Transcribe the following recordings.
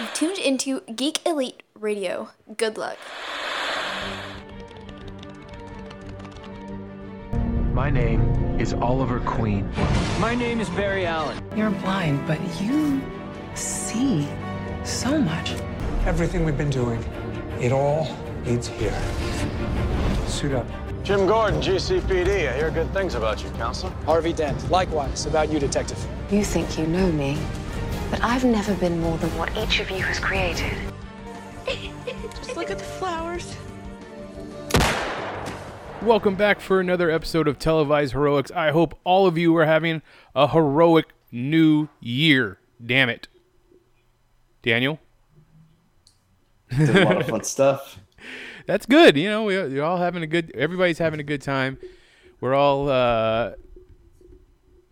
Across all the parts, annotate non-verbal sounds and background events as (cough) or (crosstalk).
You've tuned into Geek Elite Radio. Good luck. My name is Oliver Queen. My name is Barry Allen. You're blind, but you see so much. Everything we've been doing, it all leads here. Suit up. Jim Gordon, GCPD. I hear good things about you, Counselor. Harvey Dent. Likewise, about you, Detective. You think you know me, but I've never been more than what each of you has created. (laughs) Just look at the flowers. Welcome back for another episode of Televised Heroics. I hope all of you are having a heroic new year. Damn it. Daniel? Did a lot of fun stuff. (laughs) That's good. You know, we, you're all having a good, everybody's having a good time. We're all uh,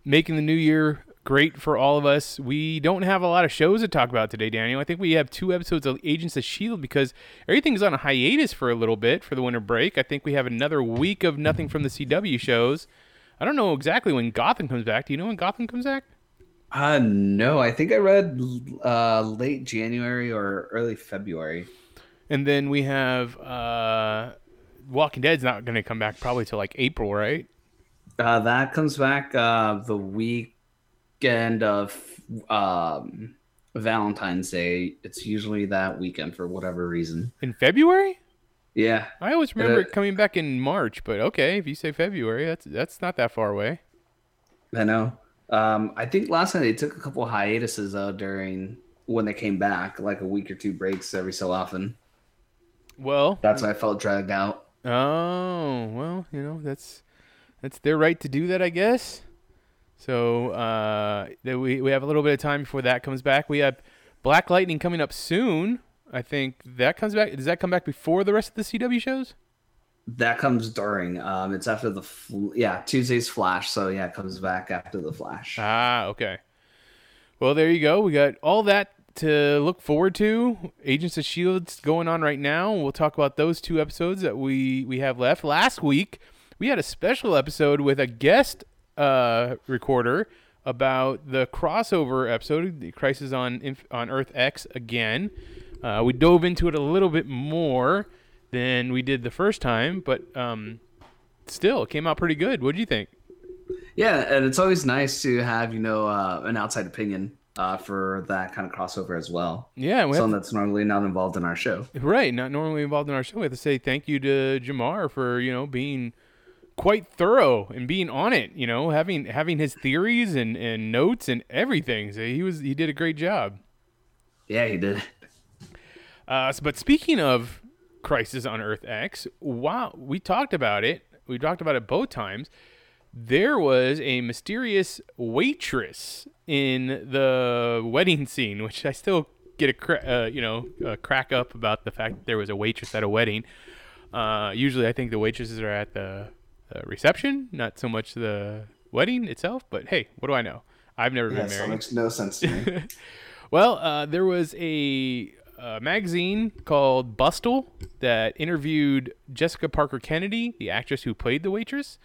making the new year great for all of us. We don't have a lot of shows to talk about today, Daniel. I think we have two episodes of Agents of S.H.I.E.L.D. because everything's on a hiatus for a little bit for the winter break. I think we have another week of nothing from the CW shows. I don't know exactly when Gotham comes back. Do you know when Gotham comes back? Uh, no, I think I read uh, late January or early February. And then we have uh, Walking Dead's not going to come back probably till like April, right? Uh, that comes back uh, the weekend of um, Valentine's Day. It's usually that weekend for whatever reason. In February? Yeah. I always remember Uh, it coming back in March, but okay, if you say February, that's that's not that far away. I know. Um, I think last night they took a couple hiatuses though during when they came back, like a week or two breaks every so often. Well, That's why I felt dragged out. Oh well, you know that's that's their right to do that, I guess. So uh, we we have a little bit of time before that comes back. We have Black Lightning coming up soon. I think that comes back. Does that come back before the rest of the CW shows? That comes during. Um, it's after the fl- yeah Tuesday's Flash, so yeah, it comes back after the Flash. Ah, okay. Well, there you go. We got all that to look forward to. Agents of Shield's going on right now. We'll talk about those two episodes that we we have left. Last week we had a special episode with a guest uh, recorder about the crossover episode, the Crisis on Inf- on Earth X again. Uh, we dove into it a little bit more than we did the first time, but um, still, it came out pretty good. What do you think? Yeah, and it's always nice to have you know uh, an outside opinion uh, for that kind of crossover as well. Yeah, we to- that's normally not involved in our show. Right, not normally involved in our show. We have to say thank you to Jamar for you know being quite thorough and being on it. You know, having having his theories and, and notes and everything. So he was he did a great job. Yeah, he did. Uh, but speaking of Crisis on Earth X, wow, we talked about it. We talked about it both times. There was a mysterious waitress in the wedding scene, which I still get a cra- uh, you know a crack up about the fact that there was a waitress at a wedding. Uh, usually, I think the waitresses are at the uh, reception, not so much the wedding itself. But hey, what do I know? I've never Yeah, been married. makes no sense to me. (laughs) Well, uh, there was a, uh magazine called Bustle that interviewed Jessica Parker Kennedy, the actress who played the waitress.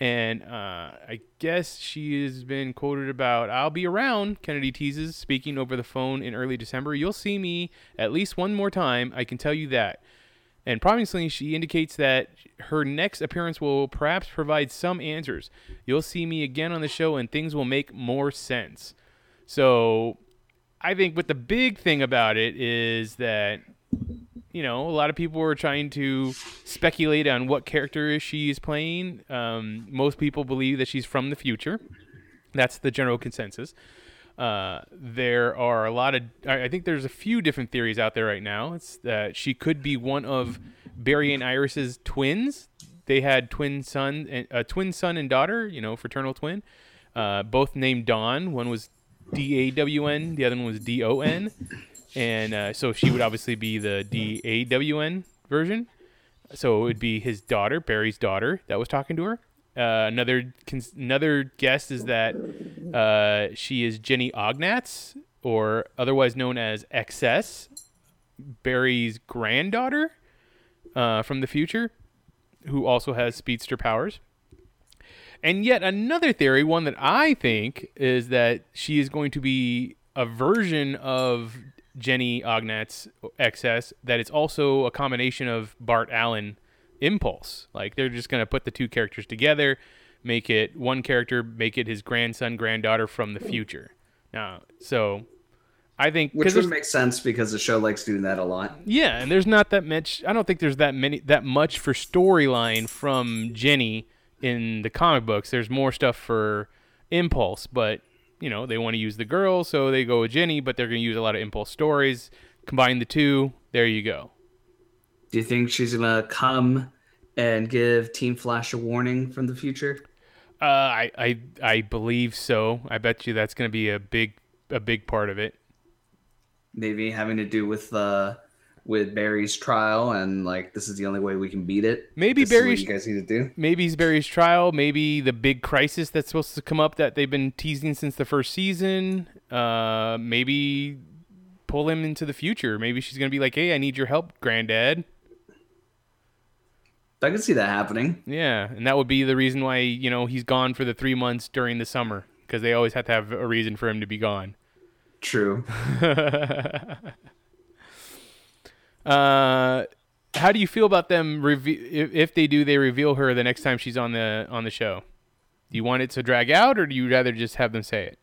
And uh, I guess she has been quoted about, I'll be around, Kennedy teases, speaking over the phone in early December. You'll see me at least one more time, I can tell you that. And promisingly, she indicates that her next appearance will perhaps provide some answers. You'll see me again on the show, and things will make more sense. So, I think what the big thing about it is that, you know, a lot of people are trying to speculate on what character she is playing. Um, most people believe that she's from the future. That's the general consensus. Uh, there are a lot of, I think there's a few different theories out there right now. It's that she could be one of Barry and Iris's twins. They had twin son, and a twin son and daughter, you know, fraternal twin, uh, both named Dawn. One was D A W N, the other one was D O N, and uh, so she would obviously be the D A W N version. So it would be his daughter, Barry's daughter, that was talking to her. Uh, another cons- another guess is that uh, she is Jenny Ognats, or otherwise known as XS, Barry's granddaughter uh, from the future, who also has speedster powers. And yet another theory, one that I think is that she is going to be a version of Jenny Ognats XS that it's also a combination of Bart Allen impulse. Like they're just going to put the two characters together, make it one character, make it his grandson, granddaughter from the future. Now, so I think which would make sense because the show likes doing that a lot. yeah, and there's not that much. I don't think there's that many that much for storyline from Jenny in the comic books. There's more stuff for Impulse, but you know they want to use the girl, so they go with Jenny. But they're going to use a lot of Impulse stories. Combine the two, there you go. Do you think she's gonna come and give Team Flash a warning from the future? Uh, I I I believe so. I bet you that's going to be a big a big part of it. Maybe having to do with uh with Barry's trial and like this is the only way we can beat it. Maybe This Barry's- you guys need to do. maybe it's Barry's trial, maybe the big crisis that's supposed to come up that they've been teasing since the first season. Uh, maybe pull him into the future. Maybe she's gonna be like, "Hey, I need your help, Granddad." I can see that happening. Yeah, and that would be the reason why you know he's gone for the three months during the summer because they always have to have a reason for him to be gone. True. (laughs) Uh, how do you feel about them? Reve- if, if they do, they reveal her the next time she's on the on the show. Do you want it to drag out, or do you rather just have them say it?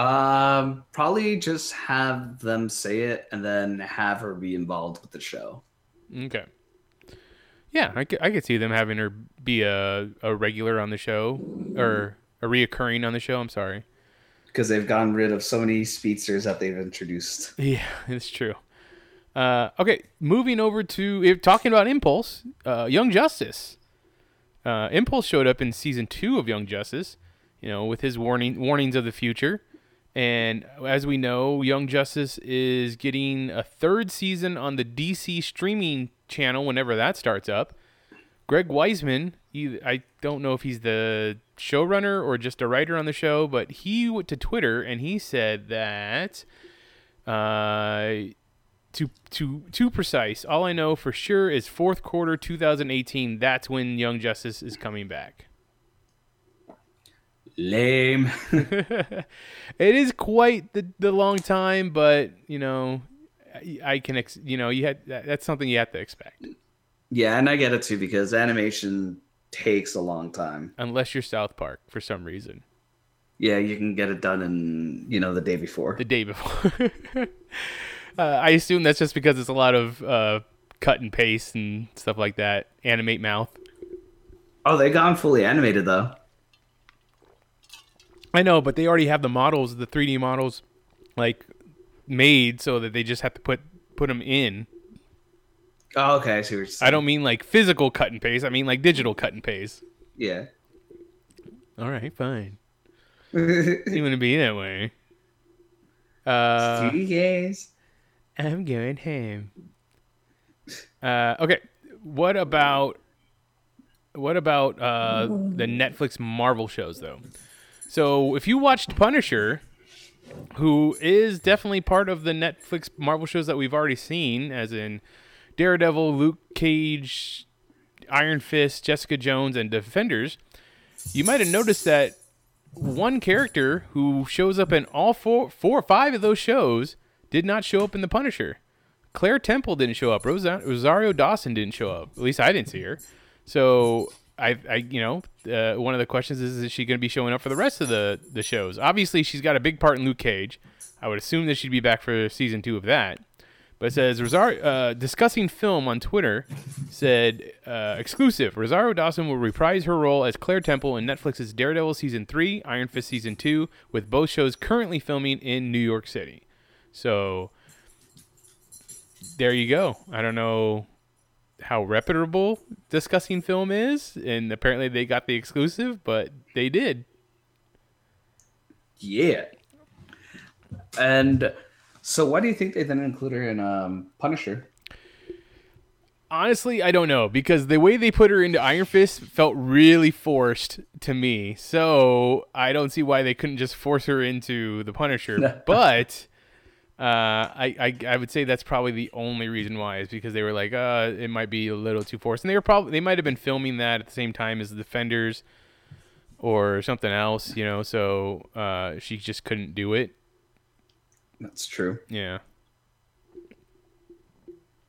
Um, probably just have them say it and then have her be involved with the show. Okay. Yeah, I could, I could see them having her be a, a regular on the show or a reoccurring on the show. I'm sorry. Because they've gotten rid of so many speedsters that they've introduced. Yeah, (laughs) it's true. Uh, okay, moving over to if talking about Impulse, uh, Young Justice. Uh, Impulse showed up in season two of Young Justice, you know, with his warning warnings of the future. And as we know, Young Justice is getting a third season on the DC streaming channel whenever that starts up. Greg Weisman, he, I don't know if he's the showrunner or just a writer on the show, but he went to Twitter and he said that uh, to to too precise. All I know for sure is fourth quarter 2018. That's when Young Justice is coming back. Lame. (laughs) it is quite the the long time, but you know, I, can ex- you know you had that, that's something you have to expect yeah, and I get it too because animation takes a long time. unless you're South Park for some reason. Yeah, you can get it done in you know the day before. The day before. (laughs) uh, I assume that's just because it's a lot of uh, cut and paste and stuff like that. Animate mouth. Oh, they gone fully animated though. I know, but they already have the models, the 3D models, like made so that they just have to put put them in. Oh, okay, I see what you're saying. I don't mean like physical cut and paste. I mean like digital cut and paste. Yeah. All right, fine. (laughs) you want to be that way? Uh, years. I'm going home. Uh, okay, what about what about uh, the Netflix Marvel shows though? So if you watched Punisher, who is definitely part of the Netflix Marvel shows that we've already seen, as in Daredevil, Luke Cage, Iron Fist, Jessica Jones, and Defenders, you might have noticed that one character who shows up in all four, four or five of those shows did not show up in the Punisher. Claire Temple didn't show up. Rosa- Rosario Dawson didn't show up. At least I didn't see her. So I, I you know, uh, one of the questions is: Is she going to be showing up for the rest of the the shows? Obviously, she's got a big part in Luke Cage. I would assume that she'd be back for season two of that. But it says Rosario uh, discussing film on Twitter said uh, exclusive. Rosario Dawson will reprise her role as Claire Temple in Netflix's Daredevil season three, Iron Fist season two, with both shows currently filming in New York City. So there you go. I don't know how reputable discussing film is, and apparently they got the exclusive, but they did. Yeah. And so, why do you think they didn't include her in um, Punisher? Honestly, I don't know because the way they put her into Iron Fist felt really forced to me. So I don't see why they couldn't just force her into the Punisher. (laughs) but uh, I, I I would say that's probably the only reason why is because they were like, uh, it might be a little too forced, and they were probably they might have been filming that at the same time as the Defenders. or something else, you know. So uh, she just couldn't do it. That's true. Yeah.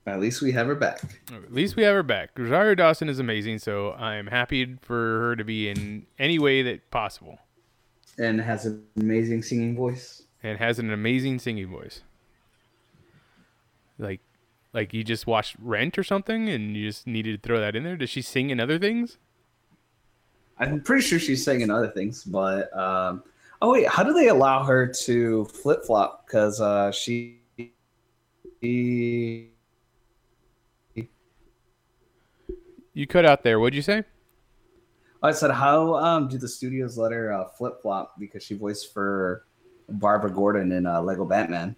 At least we have her back. At least we have her back. Rosario Dawson is amazing, so I'm happy for her to be in any way that possible, And has an amazing singing voice. And has an amazing singing voice. Like, like you just watched Rent or something, and you just needed to throw that in there. Does she sing in other things? I'm pretty sure she's singing other things, but um, oh wait, how do they allow her to flip flop? Because uh, she, she You cut out there. What'd you say? I said, how um, do the studios let her uh, flip flop because she voiced for Barbara Gordon in uh, Lego Batman?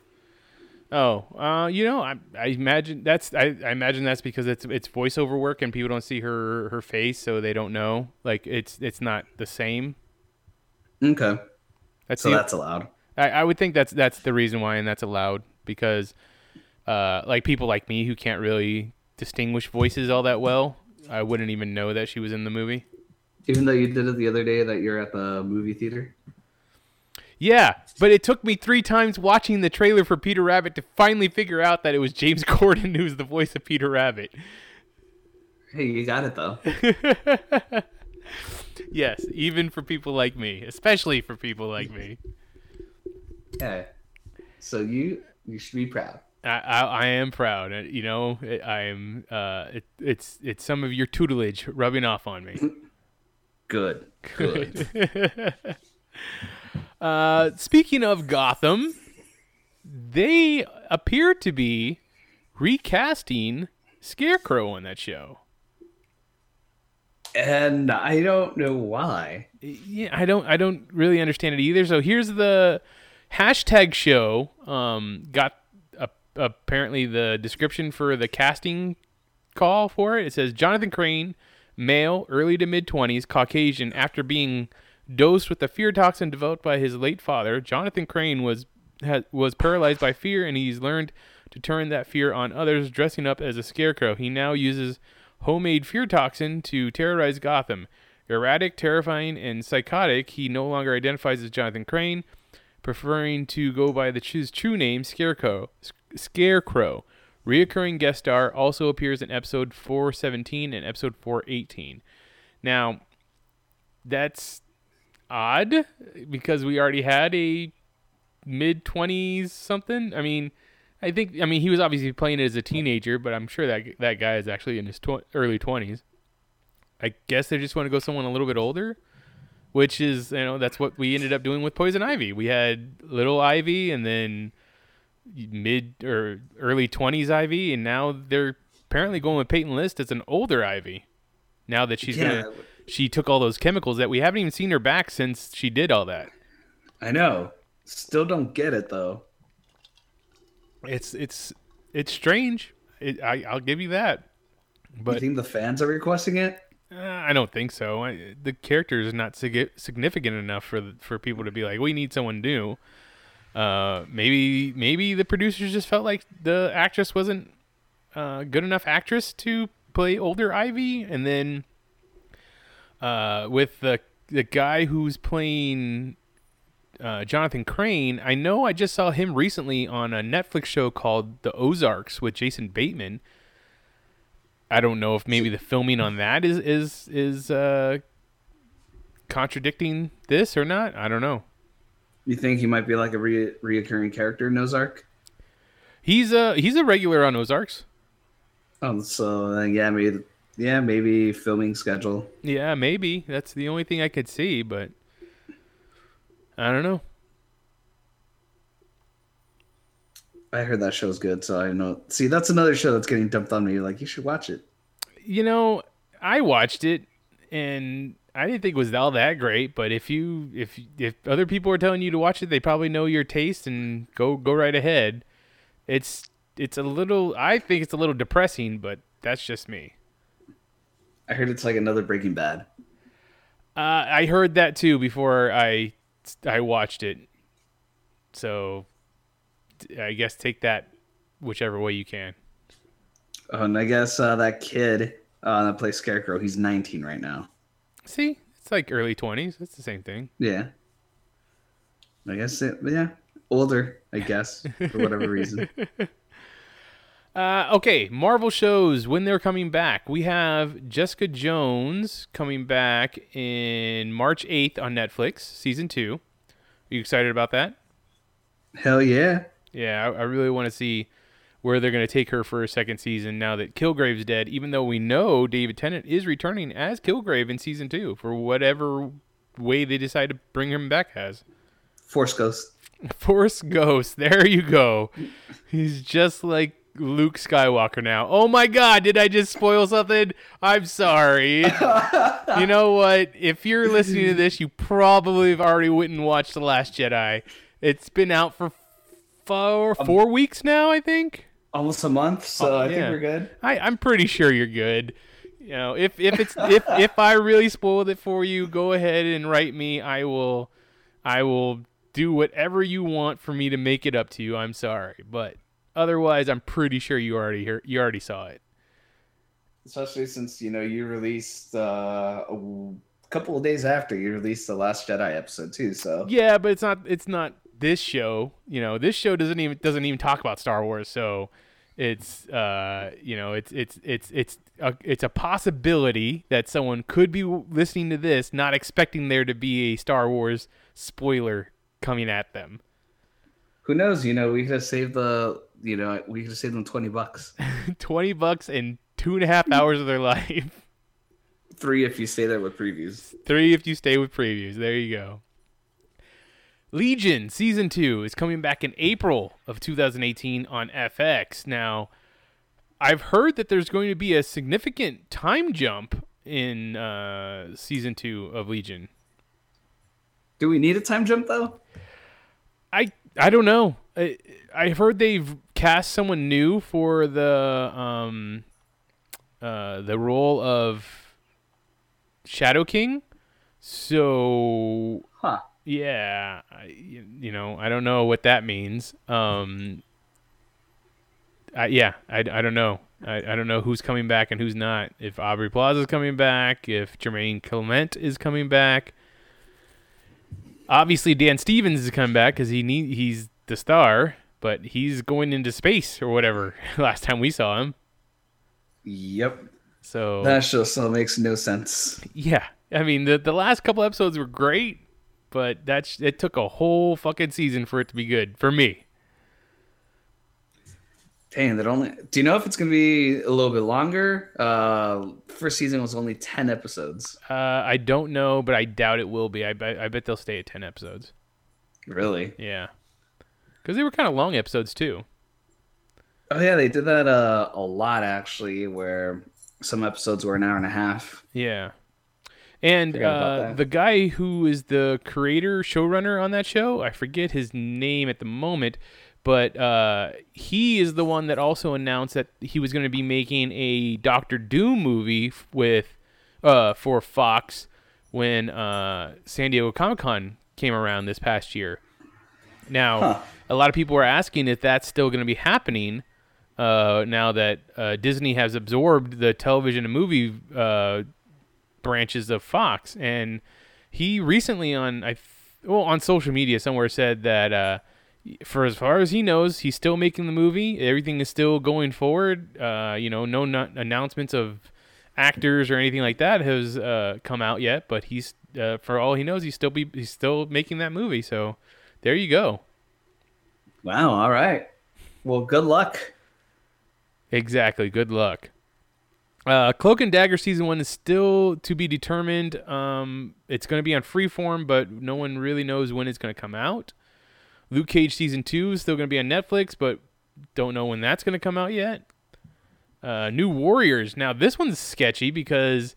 Oh, uh, you know, I, I imagine that's I, I imagine that's because it's it's voiceover work and people don't see her her face, so they don't know. Like it's it's not the same. Okay, That's so the- that's allowed. I, I would think that's that's the reason why, and that's allowed because, uh, like people like me who can't really distinguish voices all that well, I wouldn't even know that she was in the movie. Even though you did it the other day that you're at the movie theater. Yeah, but it took me three times watching the trailer for Peter Rabbit to finally figure out that it was James (laughs) Corden who was the voice of Peter Rabbit. Hey, you got it though. (laughs) Yes, even for people like me, especially for people like me. Yeah. So you you should be proud. I, I, I am proud. Uh, You know, I am. Uh, it, it's it's some of your tutelage rubbing off on me. (laughs) Good. Good. Uh, speaking of Gotham, they appear to be recasting Scarecrow on that show. and I don't know why. Yeah, I don't I don't really understand it either. So here's the hashtag show. Um, got a, apparently the description for the casting call for it. It says Jonathan Crane, male, early to mid twenties, Caucasian. After being dosed with the fear toxin developed by his late father, Jonathan Crane was has, was paralyzed by fear, and he's learned to turn that fear on others, dressing up as a scarecrow. He now uses homemade fear toxin to terrorize Gotham. Erratic, terrifying, and psychotic, he no longer identifies as Jonathan Crane, preferring to go by the his true name, Scarecrow. Scarecrow. Reoccurring guest star also appears in episode 417 and episode 418. Now, that's odd because we already had a mid 20s something. I mean, I think I mean he was obviously playing it as a teenager, but I'm sure that that guy is actually in his tw- early 20s. I guess they just want to go someone a little bit older, which is you know that's what we ended up doing with Poison Ivy. We had little Ivy and then mid or early 20s Ivy, and now they're apparently going with Peyton List as an older Ivy. Now that she's Yeah. gonna, she took all those chemicals that we haven't even seen her back since she did all that. I know. Still don't get it though. It's it's it's strange. It, I I'll give you that, But you think the fans are requesting it? uh, I don't think so. I, the character is not sig- significant enough for the, for people to be like, we need someone new. Uh, maybe maybe the producers just felt like the actress wasn't uh, good enough actress to play older Ivy, and then uh, with the the guy who's playing uh, Jonathan Crane, I know I just saw him recently on a Netflix show called The Ozarks with Jason Bateman. I don't know if maybe the filming on that is is is uh, contradicting this or not. I don't know. You think he might be like a re- reoccurring character in Ozark? He's a he's a regular on Ozarks. Oh, so then yeah, maybe yeah, maybe filming schedule. Yeah, maybe that's the only thing I could see, but I don't know. I heard that show's good, so I know. See, that's another show that's getting dumped on me. Like you should watch it. You know, I watched it and I didn't think it was all that great. But if you if if other people are telling you to watch it, they probably know your taste and go go right ahead. It's it's a little. I think it's a little depressing, but that's just me. I heard it's like another Breaking Bad. Uh, I heard that too before I I watched it. So I guess take that whichever way you can. Oh, and I guess uh, that kid uh, that plays Scarecrow, he's 19 right now. See, It's like early twenties. It's the same thing. Yeah. I guess it. Yeah, older. I guess for whatever reason. (laughs) Uh, okay, Marvel shows when they're coming back. We have Jessica Jones coming back in March 8th on Netflix, season two. Are you excited about that? Hell yeah. Yeah, I, I really want to see where they're going to take her for a second season now that Kilgrave's dead, even though we know David Tennant is returning as Kilgrave in season two for whatever way they decide to bring him back as. Force Ghost. (laughs) Force Ghost. There you go. He's just like Luke Skywalker now. Oh my god, did I just spoil something? I'm sorry. you know what? If you're listening to this, you probably have already went and watched The Last Jedi. It's been out for four um, four weeks now, I think. Almost a month, so Oh, I yeah. think we're good. I, I'm pretty sure you're good. You know, if if it's if (laughs) if I really spoiled it for you, go ahead and write me. I will I will do whatever you want for me to make it up to you. I'm sorry, but otherwise, I'm pretty sure you already hear, you already saw it. Especially since you know you released uh, a couple of days after you released the Last Jedi episode too. So Yeah, but it's not it's not this show. You know, this show doesn't even doesn't even talk about Star Wars, so it's uh you know it's it's it's it's a, it's a possibility that someone could be listening to this not expecting there to be a Star Wars spoiler coming at them. who knows? You know, we could have saved the. You know, we could have saved them twenty bucks. (laughs) Twenty bucks and two and a half hours of their (laughs) life. Three if you stay there with previews. Three if you stay with previews. There you go. Legion season two is coming back in April of 2018 on FX. Now, I've heard that there's going to be a significant time jump in uh, season two of Legion. Do we need a time jump though? I I don't know. I I've heard they've cast someone new for the um uh the role of Shadow King. So Huh. yeah, I, you know, I don't know what that means. Um I, yeah, I, I don't know. I, I don't know who's coming back and who's not. If Aubrey Plaza is coming back, if Jermaine Clement is coming back. Obviously, Dan Stevens is coming back because he need he's the star, but he's going into space or whatever. (laughs) Last time we saw him, Yep. so That still makes no sense. yeah. I mean, the the last couple episodes were great, but that's it took a whole fucking season for it to be good for me. Dang, that only. Do you know if it's gonna be a little bit longer? Uh, first season was only ten episodes. Uh, I don't know, but I doubt it will be. I bet I bet they'll stay at ten episodes. Really? Yeah, because they were kind of long episodes too. Oh yeah, they did that uh, a lot actually, where some episodes were an hour and a half. Yeah. And uh, the guy who is the creator, showrunner on that show, I forget his name at the moment, but uh, he is the one that also announced that he was going to be making a Doctor Doom movie with uh, for Fox when uh, San Diego Comic Con came around this past year. Now, a lot of people are asking if that's still going to be happening uh, now that uh, Disney has absorbed the television and movie uh, branches of Fox. And he recently on I well on social media somewhere said that uh, for as far as he knows, he's still making the movie. Everything is still going forward. Uh, you know, no announcements of actors or anything like that has uh, come out yet. But he's for all he knows, he's still be he's still making that movie. So there you go. Wow. All right. Well, good luck. Exactly. Good luck. Uh, Cloak and Dagger season one is still to be determined. Um, it's going to be on Freeform, but no one really knows when it's going to come out. Luke Cage season two is still going to be on Netflix, but don't know when that's going to come out yet. Uh, New Warriors. Now this one's sketchy because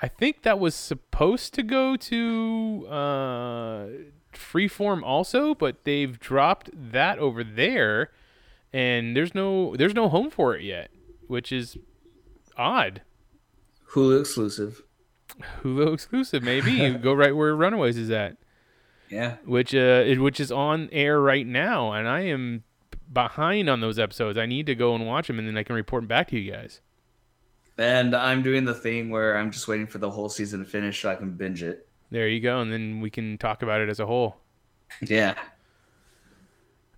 I think that was supposed to go to uh, Freeform also, but they've dropped that over there, and there's no there's no home for it yet, which is odd. Hulu exclusive. Hulu exclusive, maybe. You go right where Runaways is at, (laughs) Yeah. which uh, it- which is on air right now, and I am behind on those episodes. I need to go and watch them, and then I can report back to you guys. And I'm doing the thing where I'm just waiting for the whole season to finish so I can binge it. There you go, and then we can talk about it as a whole. Yeah.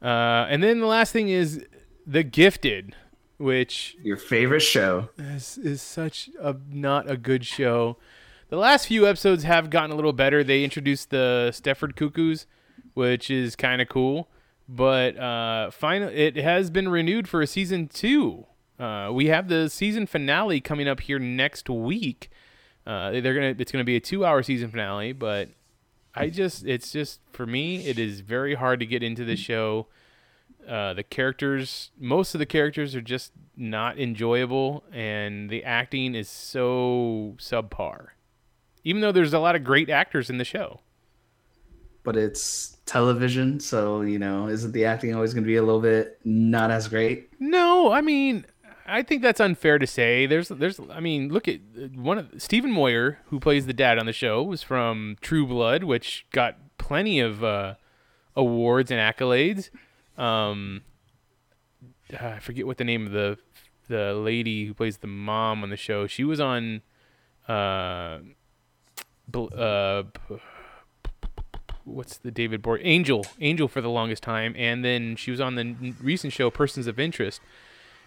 Uh, and then the last thing is The Gifted, which Your favorite show. is, is such a not a good show. The last few episodes have gotten a little better. They introduced the Stepford Cuckoos, which is kind of cool. But uh, final, it has been renewed for a season two. Uh, we have the season finale coming up here next week. Uh, they're gonna, it's gonna be a two-hour season finale, but I just, it's just for me, it is very hard to get into the show. Uh, the characters, most of the characters are just not enjoyable, and the acting is so subpar. Even though there's a lot of great actors in the show. But it's television, so you know, isn't the acting always going to be a little bit not as great? No, I mean, I think that's unfair to say. There's, there's, I mean, look at uh, one of Stephen Moyer, who plays the dad on the show, was from True Blood, which got plenty of uh, awards and accolades. Um, uh, I forget what the name of the the lady who plays the mom on the show. She was on, uh, uh, what's the David Boyd Angel Angel for the longest time, and then she was on the recent show Persons of Interest,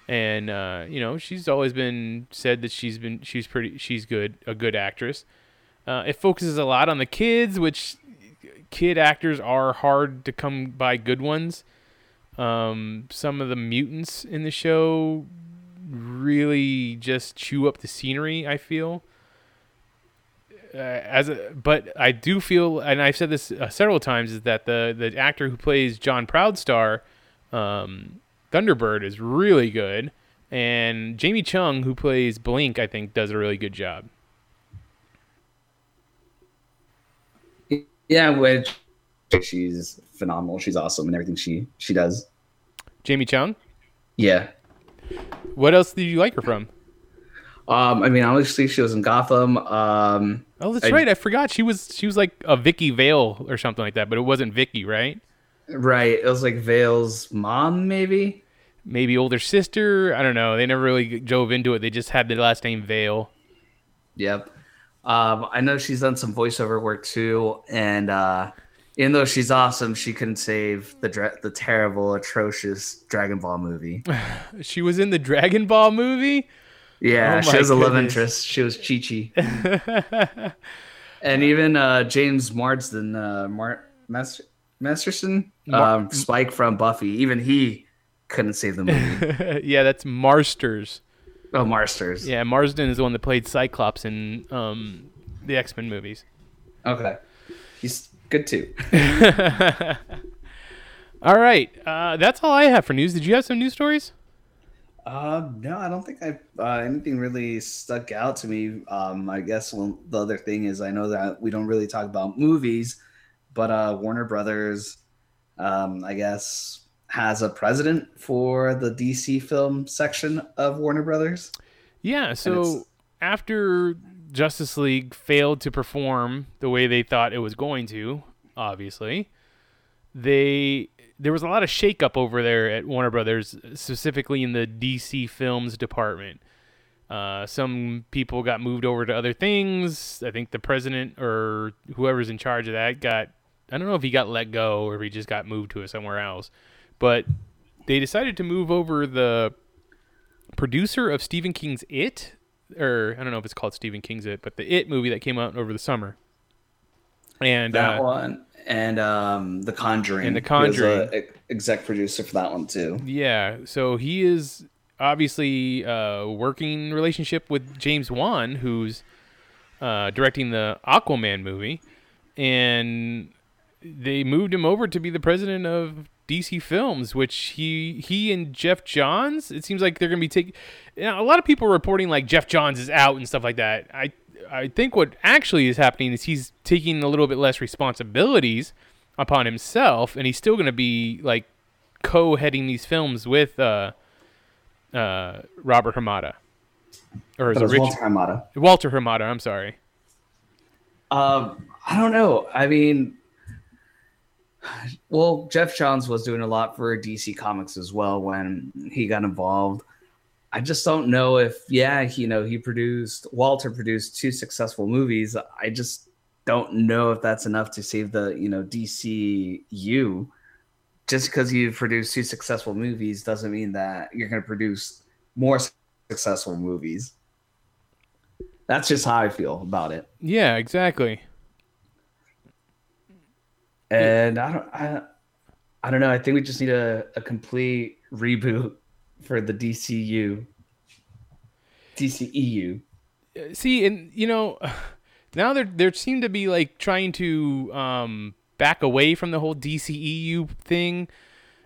and uh, you know she's always been said that she's been she's pretty she's good a good actress. Uh, it focuses a lot on the kids, which kid actors are hard to come by good ones. Um, some of the mutants in the show really just chew up the scenery. I feel. Uh, as a, but I do feel, and I've said this uh, several times, is that the the actor who plays John Proudstar, um, Thunderbird, is really good, and Jamie Chung, who plays Blink, I think does a really good job. Yeah, which she's phenomenal. She's awesome and everything she she does. Jamie Chung. Yeah. What else did you like her from? Um, I mean, obviously she was in Gotham. Um, Oh, that's I- right. I forgot she was she was like a Vicki Vale or something like that, but it wasn't Vicki, right? right. It was like Vale's mom, maybe. Maybe older sister. I don't know. They never really dove into it. They just had the last name Vale. Yep. Um, I know she's done some voiceover work too, and uh, even though she's awesome, she couldn't save the dra- the terrible, atrocious Dragon Ball movie. (laughs) She was in the Dragon Ball movie. Yeah, Oh she was a love interest. She was Chi Chi. (laughs) and even uh, James Marsden, uh, Mar- Master- Masterson, Mar- um, Spike from Buffy, even he couldn't save the (laughs) movie. yeah, that's Marsters. oh, Marsters. Yeah, Marsden is the one that played Cyclops in um, the X Men movies. Okay. He's good too. (laughs) All right, uh, that's all I have for news. Did you have some news stories? Uh, no, I don't think I uh, anything really stuck out to me. Um, I guess one, the other thing is I know that we don't really talk about movies, but uh, Warner Brothers, um, I guess, has a president for the DC film section of Warner Brothers. Yeah, so after Justice League failed to perform the way they thought it was going to, obviously, they there was a lot of shakeup over there at Warner Brothers, specifically in the DC films department. Uh, some people got moved over to other things. I think the president or whoever's in charge of that got I don't know if he got let go or if he just got moved to somewhere else. But they decided to move over the producer of Stephen King's It, or I don't know if it's called Stephen King's It, but the It movie that came out over the summer. And That uh, one and um, The Conjuring. And The He was a Conjuring. exec producer for that one too. Yeah, so he is obviously uh, working relationship with James Wan, who's uh, directing the Aquaman movie, and they moved him over to be the president of DC Films, which he he and Geoff Johns. It seems like they're gonna be taking. You know, a lot of people are reporting like Geoff Johns is out and stuff like that. I I think what actually is happening is he's taking a little bit less responsibilities upon himself, and he's still gonna be like co-heading these films with uh, uh, Robert Hamada, or is it Rich- Walter Hamada. Walter Hamada? I'm sorry. Um, I don't know. I mean, well, Geoff Johns was doing a lot for DC Comics as well when he got involved. I just don't know if, yeah, you know, he produced Walter produced two successful movies. I just don't know if that's enough to save the you know DCU. Just because you've produced two successful movies doesn't mean that you're going to produce more successful movies. That's just how I feel about it. Yeah, exactly. And I don't, I, I don't know. I think we just need a, a complete reboot for the DCU, DCEU. See, and you know, (sighs) now there there seem to be like trying to um, back away from the whole DCEU thing,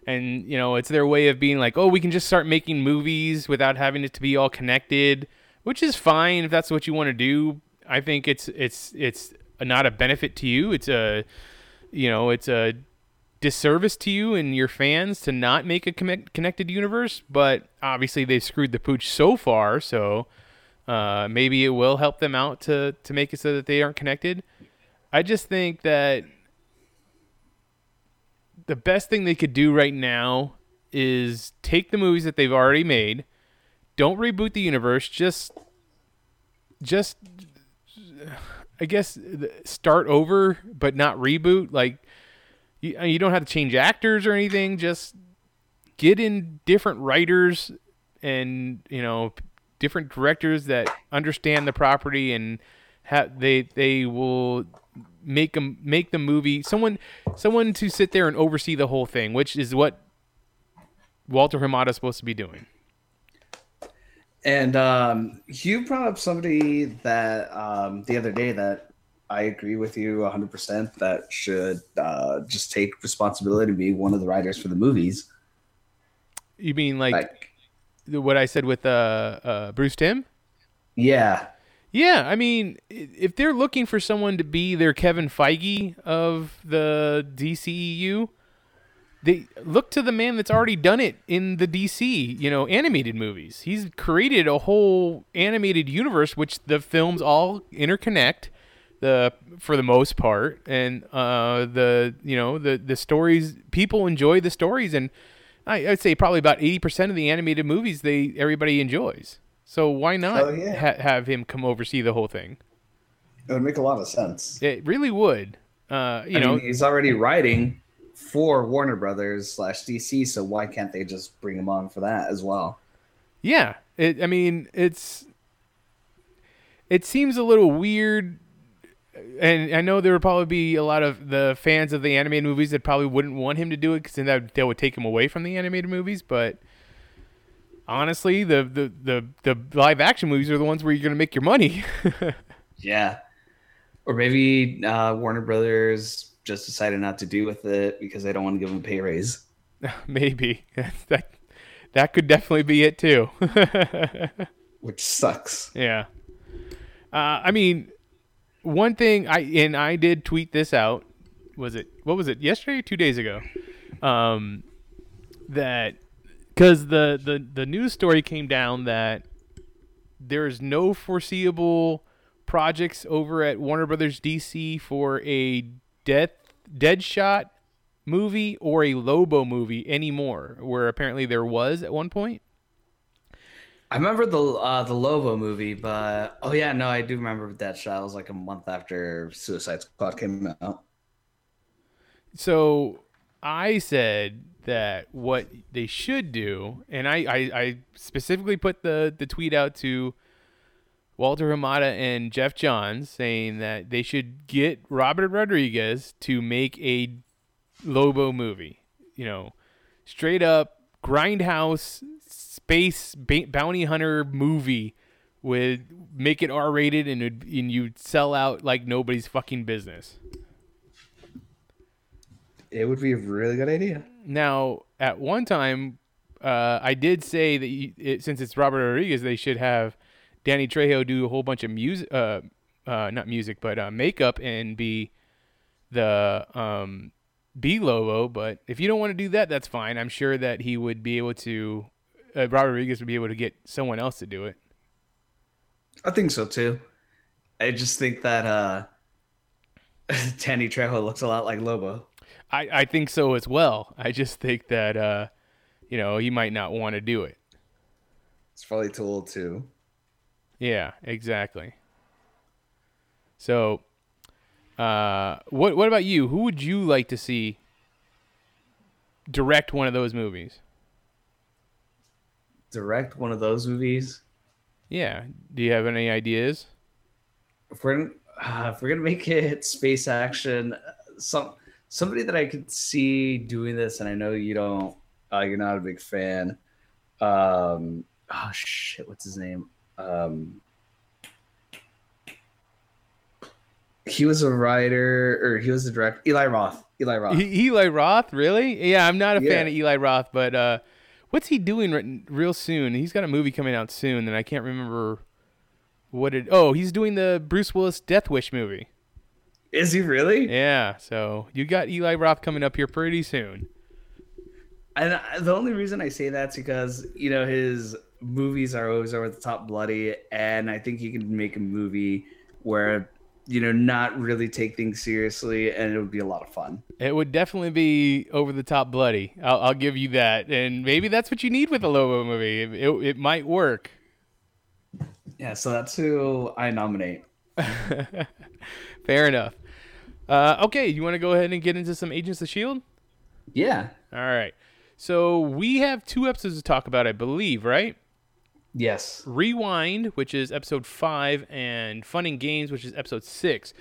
and you know, it's their way of being like, oh, we can just start making movies without having it to be all connected, which is fine if that's what you want to do. I think it's it's it's not a benefit to you. It's a you know, it's a disservice to you and your fans to not make a connected universe, but obviously they've screwed the pooch so far, so uh, maybe it will help them out to to make it so that they aren't connected. I just think that the best thing they could do right now is take the movies that they've already made, don't reboot the universe, just just I guess start over, but not reboot. Like you, uh, you don't have to change actors or anything. Just get in different writers and you know different directors that understand the property and have they they will make them make the movie someone someone to sit there and oversee the whole thing, which is what Walter Hamada is supposed to be doing. And um, you brought up somebody that um, the other day that I agree with you 100% that should uh, just take responsibility to be one of the writers for the movies. You mean like, like what I said with uh, uh, Bruce Timm? Yeah. Yeah, I mean, if they're looking for someone to be their Kevin Feige of the DCEU, they look to the man that's already done it in the DC, you know, animated movies. He's created a whole animated universe which the films all interconnect the for the most part and uh the you know the the stories people enjoy the stories and I, would say probably about 80% of the animated movies they everybody enjoys. So why not Oh, yeah. ha- have him come oversee the whole thing? It would make a lot of sense. It really would. Uh, you I know, mean, he's already writing for Warner Brothers slash DC, so why can't they just bring him on for that as well? Yeah, it, I mean, it's it seems a little weird, and I know there would probably be a lot of the fans of the animated movies that probably wouldn't want him to do it because then that that would take him away from the animated movies. But honestly, the the the, the live action movies are the ones where you're going to make your money. (laughs) Yeah. Or maybe uh, Warner Brothers just decided not to do with it because they don't want to give him a pay raise. (laughs) Maybe (laughs) that that could definitely be it too. (laughs) Which sucks. Yeah. Uh, I mean, one thing I and I did tweet this out. Was it what was it yesterday or two days ago? Um, that because the, the the news story came down that there is no foreseeable projects over at Warner Brothers DC for a Death Deadshot movie or a Lobo movie anymore, where apparently there was at one point. I remember the uh, the Lobo movie, but oh yeah, no, I do remember Deadshot. It was like a month after Suicide Squad came out. So I said that what they should do, and I, I, I specifically put the, the tweet out to Walter Hamada and Geoff Johns saying that they should get Robert Rodriguez to make a Lobo movie. You know, straight up grindhouse space bounty hunter movie with make it R rated and and you'd sell out like nobody's fucking business. It would be a really good idea. Now, at one time, uh, I did say that you, it, since it's Robert Rodriguez, they should have Danny Trejo do a whole bunch of music, uh, uh, not music, but uh, makeup and be the um, be Lobo. But if you don't want to do that, that's fine. I'm sure that he would be able to. Uh, Robert Rodriguez would be able to get someone else to do it. I think so too. I just think that uh (laughs) Danny Trejo looks a lot like Lobo. I, I think so as well. I just think that uh, you know he might not want to do it. It's probably too old too. Yeah, exactly. So, Uh, what what about you? Who would you like to see direct one of those movies? Direct one of those movies. Yeah. Do you have any ideas? If we're uh, if we're gonna make it space action, some somebody that I could see doing this, and I know you don't, uh, you're not a big fan. Um, oh shit, what's his name? Um, he was a writer, or he was a director. Eli Roth. Eli Roth. E- Eli Roth, really? Yeah, I'm not a fan of Eli Roth, but uh, what's he doing re- real soon? He's got a movie coming out soon, and I can't remember what it. Oh, he's doing the Bruce Willis Death Wish movie. Is he really? Yeah, so you got Eli Roth coming up here pretty soon. And the only reason I say that's because you know his movies are always over the top bloody, and I think he can make a movie where you know not really take things seriously, and it would be a lot of fun. It would definitely be over the top bloody. I'll, I'll give you that, and maybe that's what you need with a Lobo movie. It, it, it might work. Yeah, so that's who I nominate. (laughs) Fair enough. Uh, okay, you want to go ahead and get into some Agents of Shield? Yeah. All right. So we have two episodes to talk about, I believe, right? Yes. Rewind, which is episode five, and Fun and Games, which is episode six.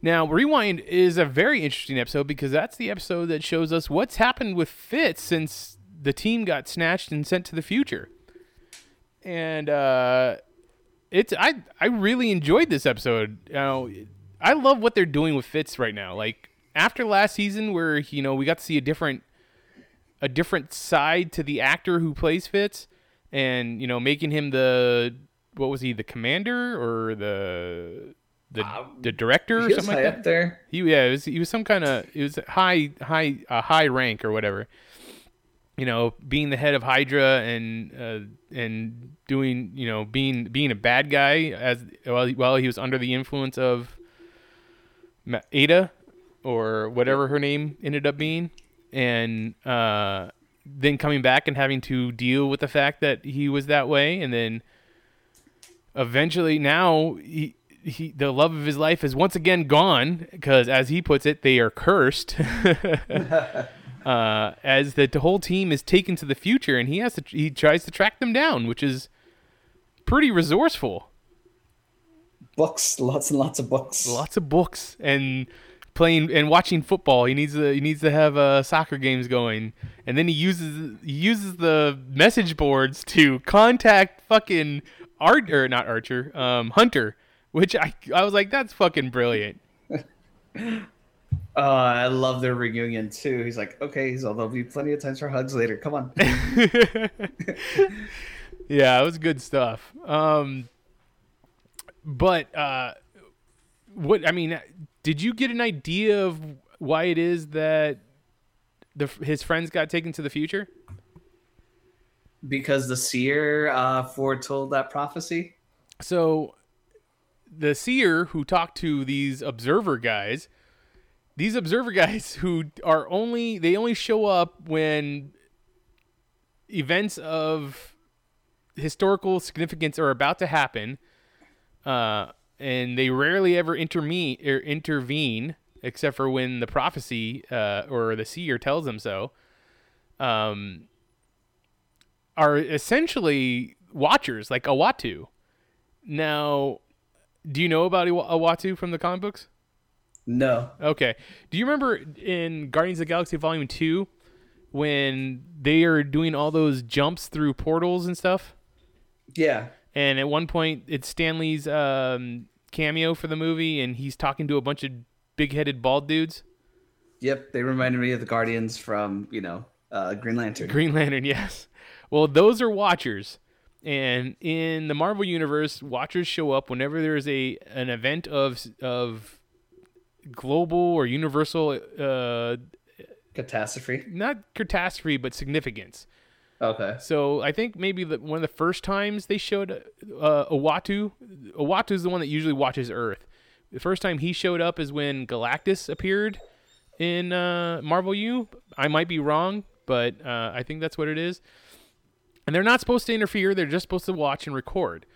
Now, Rewind is a very interesting episode because that's the episode that shows us what's happened with Fitz since the team got snatched and sent to the future. And uh, it's I I really enjoyed this episode. You know, I love what they're doing with Fitz right now. Like after last season, where you know we got to see a different a different side to the actor who plays Fitz, and you know making him the what was he the commander or the the the director or Um, something like that. there. He yeah, it was he was some kind of it was high high a high rank or whatever. You know, being the head of Hydra and uh, and doing you know being being a bad guy as while he, while he was under the influence of Ada or whatever her name ended up being, and uh, then coming back and having to deal with the fact that he was that way, and then eventually now he, he the love of his life is once again gone because as he puts it they are cursed. (laughs) Uh, as the, the whole team is taken to the future and he has to he tries to track them down which is pretty resourceful. Books, lots and lots of books. lots of books. And playing and watching football he needs to he needs to have uh, soccer games going and then he uses he uses the message boards to contact fucking art or not archer um hunter which i i was like that's fucking brilliant (laughs) Uh, I love their reunion too. He's like, okay, so there'll be plenty of times for hugs later. Come on. (laughs) yeah it was good stuff um but uh what i mean did you get an idea of why it is that the his friends got taken to the future because the seer uh, foretold that prophecy. So the seer who talked to these observer guys, these observer (laughs) guys who are only they only show up when events of historical significance are about to happen, uh, and they rarely ever intervene or intervene except for when the prophecy uh, or the seer tells them so. Um, are essentially watchers like Uatu. Now, do you know about Uatu from the comic books? No. Okay. Do you remember in Guardians of the Galaxy Volume 2 when they are doing all those jumps through portals and stuff? Yeah. And at one point, it's Stan Lee's um, cameo for the movie, and he's talking to a bunch of big headed bald dudes. Yep. They reminded me of the Guardians from, you know, uh, Green Lantern. Green Lantern, (laughs) yes. Well, those are Watchers, and in the Marvel universe, Watchers show up whenever there is a an event of of global or universal, uh, Catastrophe. not catastrophe, but significance. Okay. So I think maybe the, one of the first times they showed uh, Uatu. Is the one that usually watches Earth. The first time he showed up is when Galactus appeared in uh, Marvel U. I might be wrong, but uh, I think that's what it is. And they're not supposed to interfere. They're just supposed to watch and record.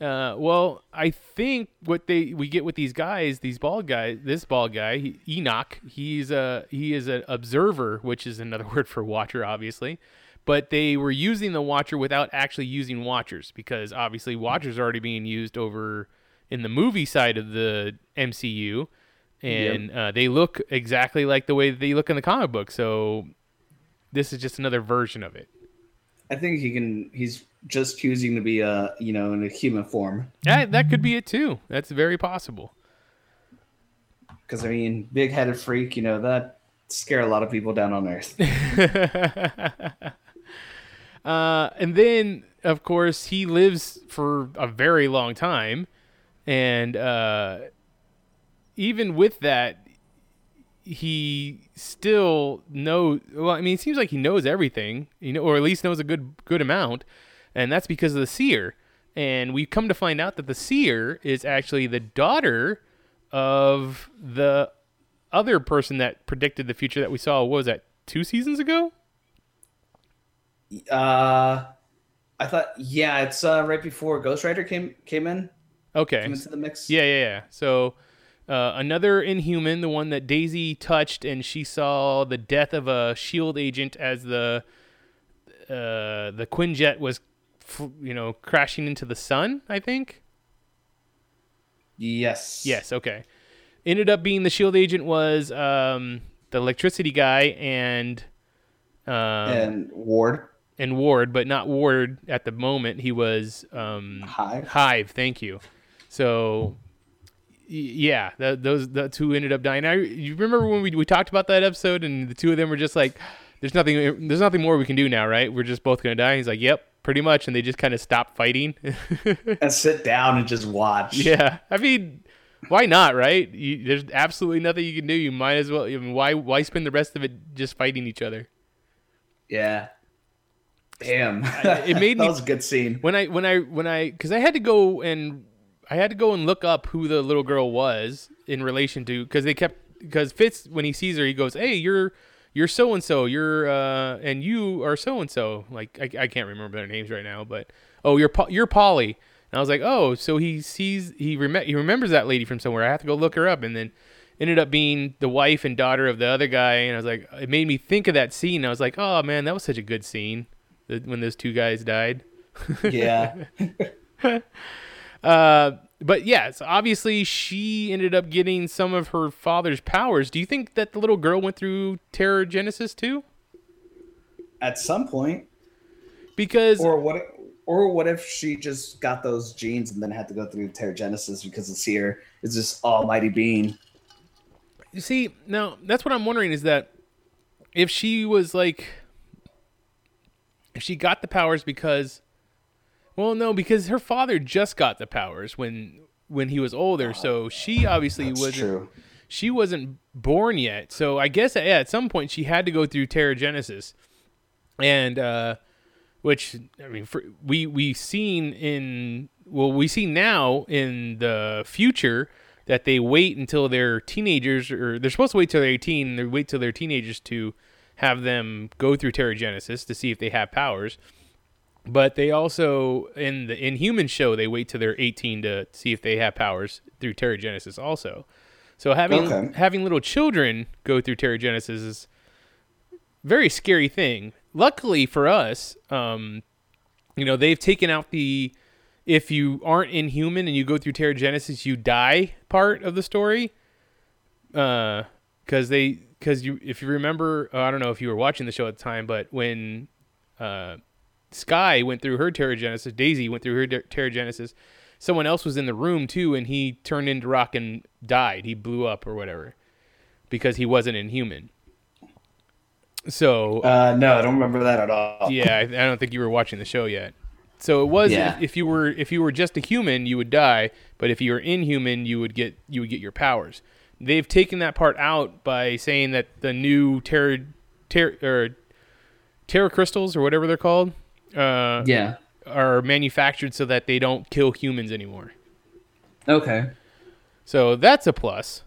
Uh, well, I think what they we get with these guys, these bald guys, this bald guy, he, Enoch, he's a he is an observer, which is another (laughs) word for watcher, obviously. But they were using the watcher without actually using watchers because obviously watchers are already being used over in the movie side of the MCU, and uh, they look exactly like the way they look in the comic book. So this is just another version of it. I think he can. He's just choosing to be a you know in a human form. Yeah, that could be it too. That's very possible. Because I mean, big headed freak, you know that scare a lot of people down on Earth. (laughs) uh, and then, of course, he lives for a very long time, and uh, even with that, he still knows. Well, I mean, it seems like he knows everything, you know, or at least knows a good good amount, and that's because of the seer. And we come to find out that the seer is actually the daughter of the other person that predicted the future that we saw. What was that? Two seasons ago? Uh, I thought, yeah, it's uh, right before Ghost Rider came came in. Okay. Came into the mix. Yeah, yeah, yeah. So uh, another Inhuman, the one that Daisy touched, and she saw the death of a Shield agent as the uh, the Quinjet was, f- you know, crashing into the sun. I think. Yes. Yes. Okay. Ended up being the Shield agent was um, the electricity guy and um, And Ward. And Ward, but not Ward at the moment. He was um, Hive. Hive. Thank you. So, yeah, th- those the two ended up dying. I you remember when we we talked about that episode, and the two of them were just like, "There's nothing. There's nothing more we can do now, right? We're just both gonna die." He's like, "Yep, pretty much," and they just kind of stopped fighting. (laughs) And sit down and just watch. yeah, I mean. Why not, right? You, there's absolutely nothing you can do. You might as well. I mean, why? Why spend the rest of it just fighting each other? Yeah. Damn. it made (laughs) that me- was a good scene. when I when I when I because I had to go and I had to go and look up who the little girl was in relation to because they kept because Fitz when he sees her he goes hey you're you're so and so you're uh and you are so and so like I, I can't remember their names right now but oh you're you're Polly. And I was like oh so he sees he rem- he remembers that lady from somewhere. I have to go look her up. And then ended up being the wife and daughter of the other guy and I was like it made me think of that scene. I was like oh man that was such a good scene when those two guys died. Yeah. (laughs) Uh, but yes, obviously she ended up getting some of her father's powers. Do you think that the little girl went through Terrigenesis too? At some point. Because Or what? Or what if she just got those genes and then had to go through Terrigenesis because the seer is this almighty being? you see, now that's what I'm wondering is that if she was like, she got the powers because, well, no, because her father just got the powers when when he was older, so she obviously That's wasn't. true. she wasn't born yet. So I guess yeah, at some point she had to go through Terrigenesis, and uh, which I mean, for, we we seen in well, we see now in the future that they wait until they're teenagers, or they're supposed to wait till they're eighteen. They wait till they're teenagers to have them go through Terrigenesis to see if they have powers. But they also in the Inhuman show they wait till they're 18 to see if they have powers through Terrigenesis also. So having Okay. having little children go through Terrigenesis is very scary thing. Luckily for us, um, you know, they've taken out the if you aren't inhuman and you go through Terrigenesis, you die part of the story. Uh, because they because you if you remember, uh, I don't know if you were watching the show at the time, but when uh, Skye went through her Terrigenesis, Daisy went through her ter- Terrigenesis. Someone else was in the room too, and he turned into rock and died. He blew up or whatever because he wasn't inhuman. So Uh, no, I don't remember that at all. yeah, I, I don't think you were watching the show yet. So it was Yeah. if, if you were if you were just a human, you would die, but if you were inhuman, you would get you would get your powers. They've taken that part out by saying that the new terror ter- or terror crystals or whatever they're called uh, Yeah. are manufactured so that they don't kill humans anymore. Okay. So that's a plus.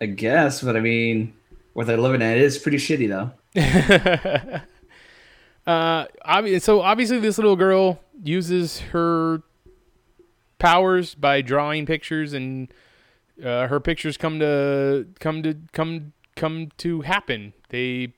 I guess, but I mean, where they're living at is pretty shitty though. (laughs) Uh, obvi- so obviously this little girl uses her powers by drawing pictures, and uh, her pictures come to come to come come to happen. They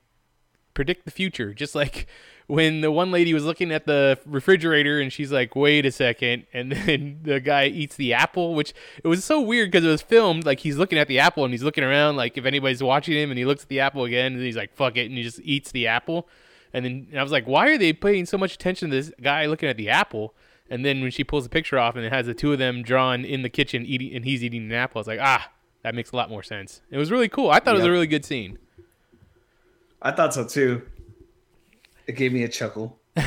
predict the future, just like (laughs) when the one lady was looking at the refrigerator and she's like, "Wait a second. and (laughs) then the guy eats the apple, which it was so weird because it was filmed like he's looking at the apple and he's looking around like if anybody's watching him, and he looks at the apple again and he's like, "Fuck it," and he just eats the apple. And then and I was like, "Why are they paying so much attention to this guy looking at the apple?" And then when she pulls the picture off and it has the two of them drawn in the kitchen eating, and he's eating an apple, I was like, "Ah, that makes a lot more sense." It was really cool. I thought it was a really good scene. I thought so too. It gave me a chuckle. (laughs)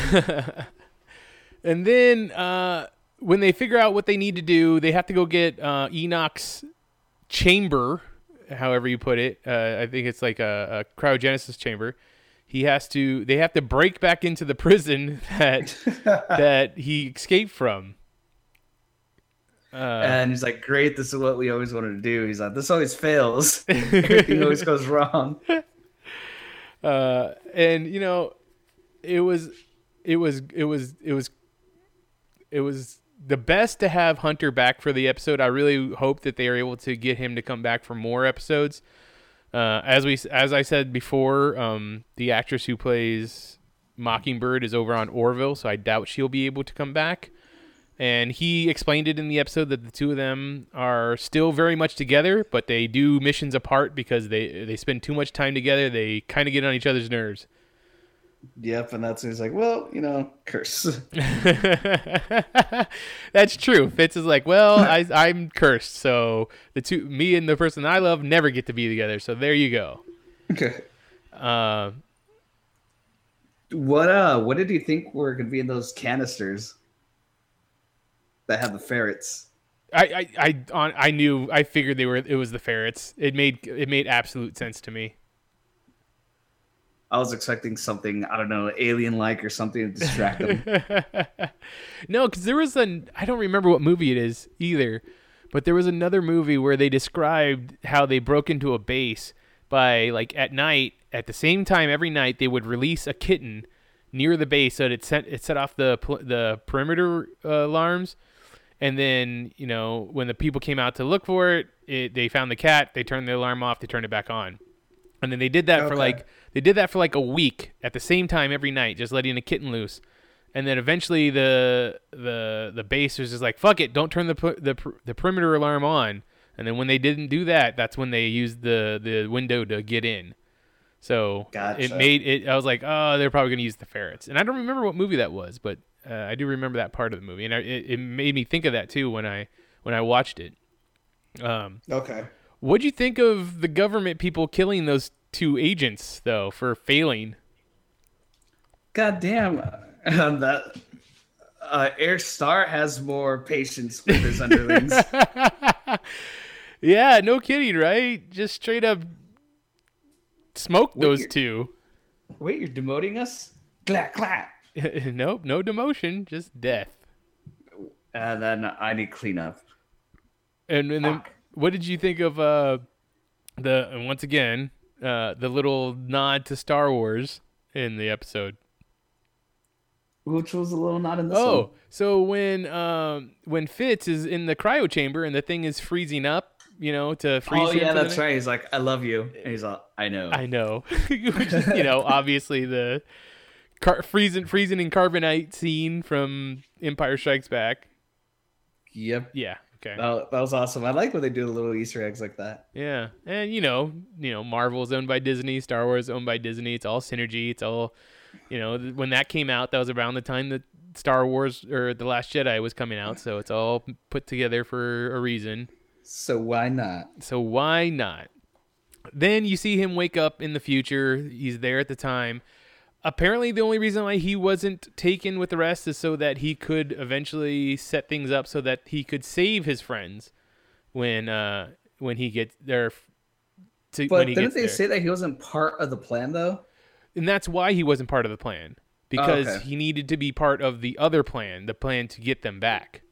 And then uh, when they figure out what they need to do, they have to go get uh, Enoch's chamber, however you put it. Uh, I think it's like a, a cryogenesis chamber. He has to. They have to break back into the prison (laughs) that (laughs) that he escaped from. Uh, and he's like, "Great, this is what we always wanted to do." He's like, "This always fails. (laughs) Everything always goes wrong." uh, and you know, it was, it was, it was, it was, it was the best to have Hunter back for the episode. I really hope that they are able to get him to come back for more episodes. Uh, as we, as I said before, um, the actress who plays Mockingbird is over on Orville, so I doubt she'll be able to come back. And he explained it in the episode that the two of them are still very much together, but they do missions apart because they they spend too much time together. They kind of get on each other's nerves. Yep, and that's he's like, "Well, you know, curse." (laughs) (laughs) That's true. Fitz is like, well, I, I'm cursed, so the two, me and the person I love, never get to be together. So there you go. Okay. Uh, What uh what did you think were gonna be in those canisters that have the ferrets? I, I, I, on, I knew, I figured they were. It was the ferrets. It made, it made absolute sense to me. I was expecting something, I don't know, alien like or something to distract them. (laughs) no, because there was an I don't remember what movie it is either, but there was another movie where they described how they broke into a base by like at night at the same time every night they would release a kitten near the base so it set it set off the the perimeter uh, alarms. And then, you know, when the people came out to look for it, it, they found the cat. They turned the alarm off. They turned it back on. And then they did that for like they did that for like a week at the same time every night, just letting a kitten loose. And then eventually the the the base was just like, "Fuck it, don't turn the the the perimeter alarm on." And then when they didn't do that, that's when they used the the window to get in. So it made it. I was like, "Oh, they're probably gonna use the ferrets." And I don't remember what movie that was, but uh, I do remember that part of the movie, and I, it, it made me think of that too when I when I watched it. Um, Okay. What'd you think of the government people killing those two agents though for failing? God damn. Uh, that uh, Air Star has more patience with his underlings. (laughs) Yeah, no kidding, right? Just straight up smoke those two. Wait, you're demoting us? Clap, clap. (laughs) nope, no demotion, just death. And then I need cleanup. And, and then, what did you think of uh, the and once again uh, the little nod to Star Wars in the episode? Which was a little not in this Oh, one. so when um when Fitz is in the cryo chamber and the thing is freezing up, you know, to freeze. Oh yeah, that's right. He's like, I love you. And he's like, I know. I know, (laughs) which is you know (laughs) obviously the car- freezing freezing in carbonite scene from Empire Strikes Back. Yep. Yeah. Okay. That, that was awesome. I like when they do the little Easter eggs like that. Yeah, and you know, you know, Marvel's owned by Disney, Star Wars owned by Disney. It's all synergy. It's all, you know, when that came out, that was around the time that Star Wars or the Last Jedi was coming out. So it's all put together for a reason. So why not? So why not? Then you see him wake up in the future. He's there at the time. Apparently, the only reason why he wasn't taken with the rest is so that he could eventually set things up so that he could save his friends when uh when he gets there. To, But when he didn't they there. say that he wasn't part of the plan though? and that's why he wasn't part of the plan because okay. he needed to be part of the other plan, the plan to get them back.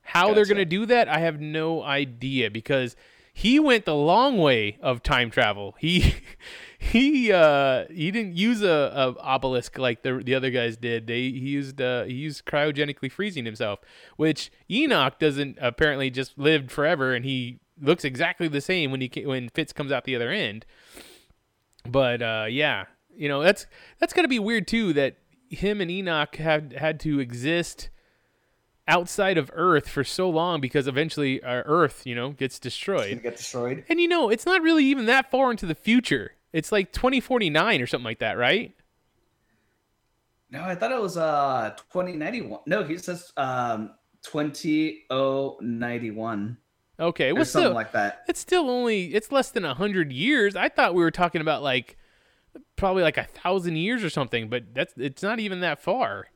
How they're going to do that, I have no idea because he went the long way of time travel. He (laughs) he uh he didn't use a, a obelisk like the the other guys did. They he used uh he used cryogenically freezing himself, which Enoch doesn't apparently just lived forever and he looks exactly the same when he when Fitz comes out the other end. But uh yeah, you know, that's that's going to be weird too that him and Enoch had had to exist outside of Earth for so long because eventually uh, Earth, you know, gets destroyed. Get destroyed. And you know, it's not really even that far into the future. It's like 2049 or something like that, right? No, I thought it was uh 2091. No, he says um 20091. Okay, well, something still, like that. It's still only it's less than a hundred years. I thought we were talking about like probably like a thousand years or something, but that's it's not even that far.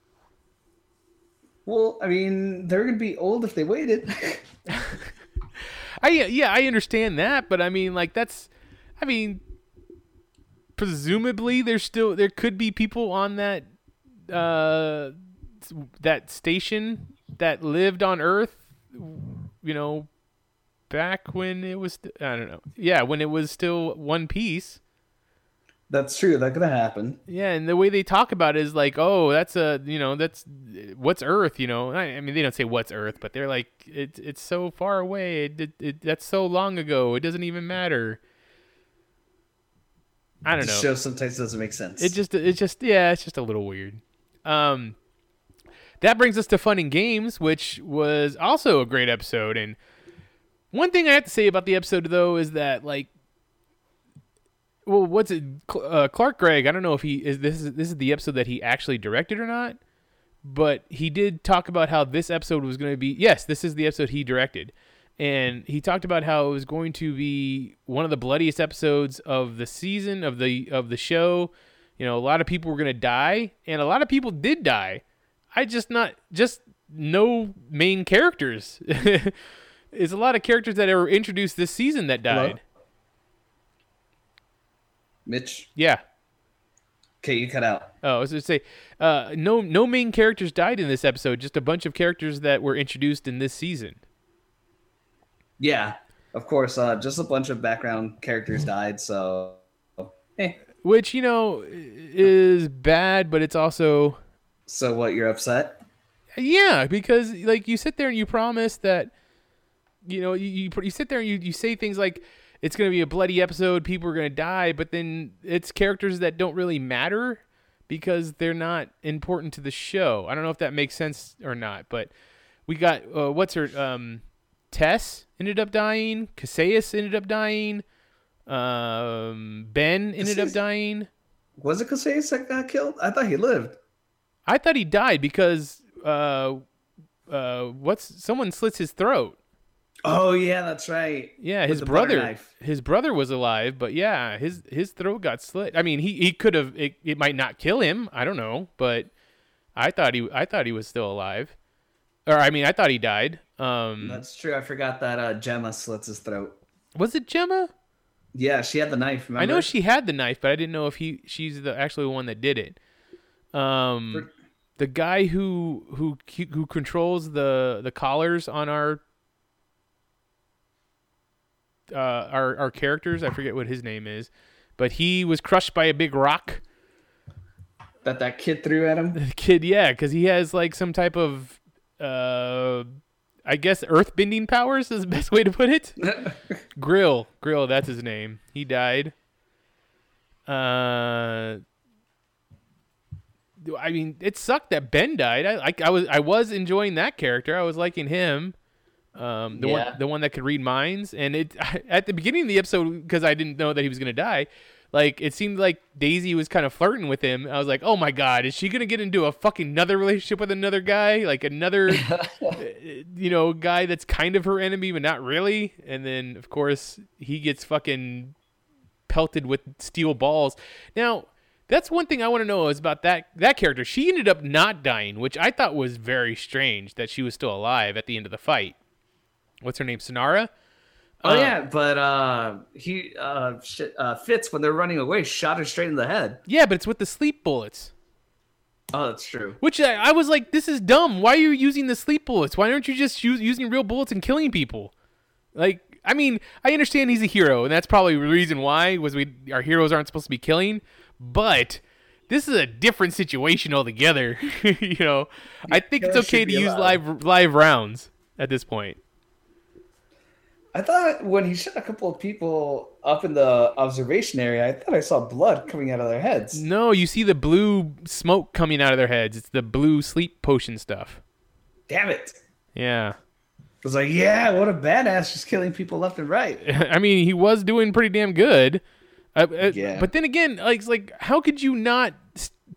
Well, I mean, they're gonna be old if they waited. (laughs) (laughs) I yeah, I understand that, but I mean like that's I mean presumably there's still there could be people on that uh that station that lived on Earth, you know, back when it was I don't know. Yeah, when it was still one piece. That's true. That could have happened. Yeah, and the way they talk about it is like, oh, that's a, you know, that's what's Earth, you know. I, I mean, they don't say what's Earth, but they're like, it's it's so far away. It, it, it, that's so long ago. It doesn't even matter. I don't The know. show sometimes doesn't make sense. It just, it's just, yeah, it's just a little weird. Um, that brings us to fun and games, which was also a great episode. And one thing I have to say about the episode though is that like well, what's it? Uh, Clark Gregg. I don't know if he is. This is this is the episode that he actually directed or not. But he did talk about how this episode was going to be. Yes, this is the episode he directed, and he talked about how it was going to be one of the bloodiest episodes of the season of the of the show. You know, a lot of people were going to die, and a lot of people did die. I just not just no main characters. (laughs) It's a lot of characters that were introduced this season that Hello? died. Mitch. Yeah. Okay, you cut out. Oh, I was going to say, uh, no, no main characters died in this episode. Just a bunch of characters that were introduced in this season. Yeah, of course. Uh, just a bunch of background characters died. So, eh. Which you know is bad, but it's also So what? You're upset? yeah because like you sit there and you promise that you know you you, you sit there and you, you say things like it's going to be a bloody episode people are going to die but then it's characters that don't really matter because they're not important to the show i don't know if that makes sense or not but we got uh, what's her um tess ended up dying Kasius ended up dying um ben ended up dying Was it Casillas that got killed? I thought he lived. I thought he died because uh uh what's someone slits his throat. Oh yeah, that's right. Yeah, his brother his brother was alive, but yeah, his his throat got slit. I mean, he he could have it, it might not kill him, I don't know, but I thought he I thought he was still alive. Or I mean, I thought he died. Um That's true. I forgot that uh, Jemma slits his throat. was it Jemma? Yeah, she had the knife. Remember? I know she had the knife, but I didn't know if he she's the actually the one that did it. Um For- the guy who who who controls the the collars on our uh our our characters, I forget what his name is, but he was crushed by a big rock. that that kid threw at him. The (laughs) kid, yeah, cuz he has like some type of uh I guess earth bending powers is the best way to put it. (laughs) Grill, Grill, that's his name. He died. Uh, I mean, it sucked that Ben died. I like, I was, I was enjoying that character. I was liking him. Um, the Yeah. one, the one that could read minds. And it (laughs) at the beginning of the episode, because I didn't know that he was gonna die. Like it seemed like Daisy was kind of flirting with him. I was like, "Oh my god, is she gonna get into a fucking another relationship with another guy? Like another, (laughs) uh, you know, guy that's kind of her enemy but not really?" And then of course he gets fucking pelted with steel balls. Now that's one thing I want to know is about that that character. She ended up not dying, which I thought was very strange that she was still alive at the end of the fight. What's her name? Sinara. Oh Uh, yeah, but uh, he uh, shit, uh, Fitz when they're running away shot her straight in the head. Yeah, but it's with the sleep bullets. Oh, that's true. Which I, I was like, this is dumb. Why are you using the sleep bullets? Why aren't you just use, using real bullets and killing people? Like, I mean, I understand he's a hero, and that's probably the reason why was we our heroes aren't supposed to be killing, but this is a different situation altogether. (laughs) you know, I think it's okay to use allowed. live live rounds at this point. I thought when he shot a couple of people up in the observation area, I thought I saw blood coming out of their heads. No, you see the blue smoke coming out of their heads. It's the blue sleep potion stuff. Damn it! Yeah. I was like, yeah, what a badass, just killing people left and right. (laughs) I mean, he was doing pretty damn good. Uh, uh, Yeah. But then again, like, like, how could you not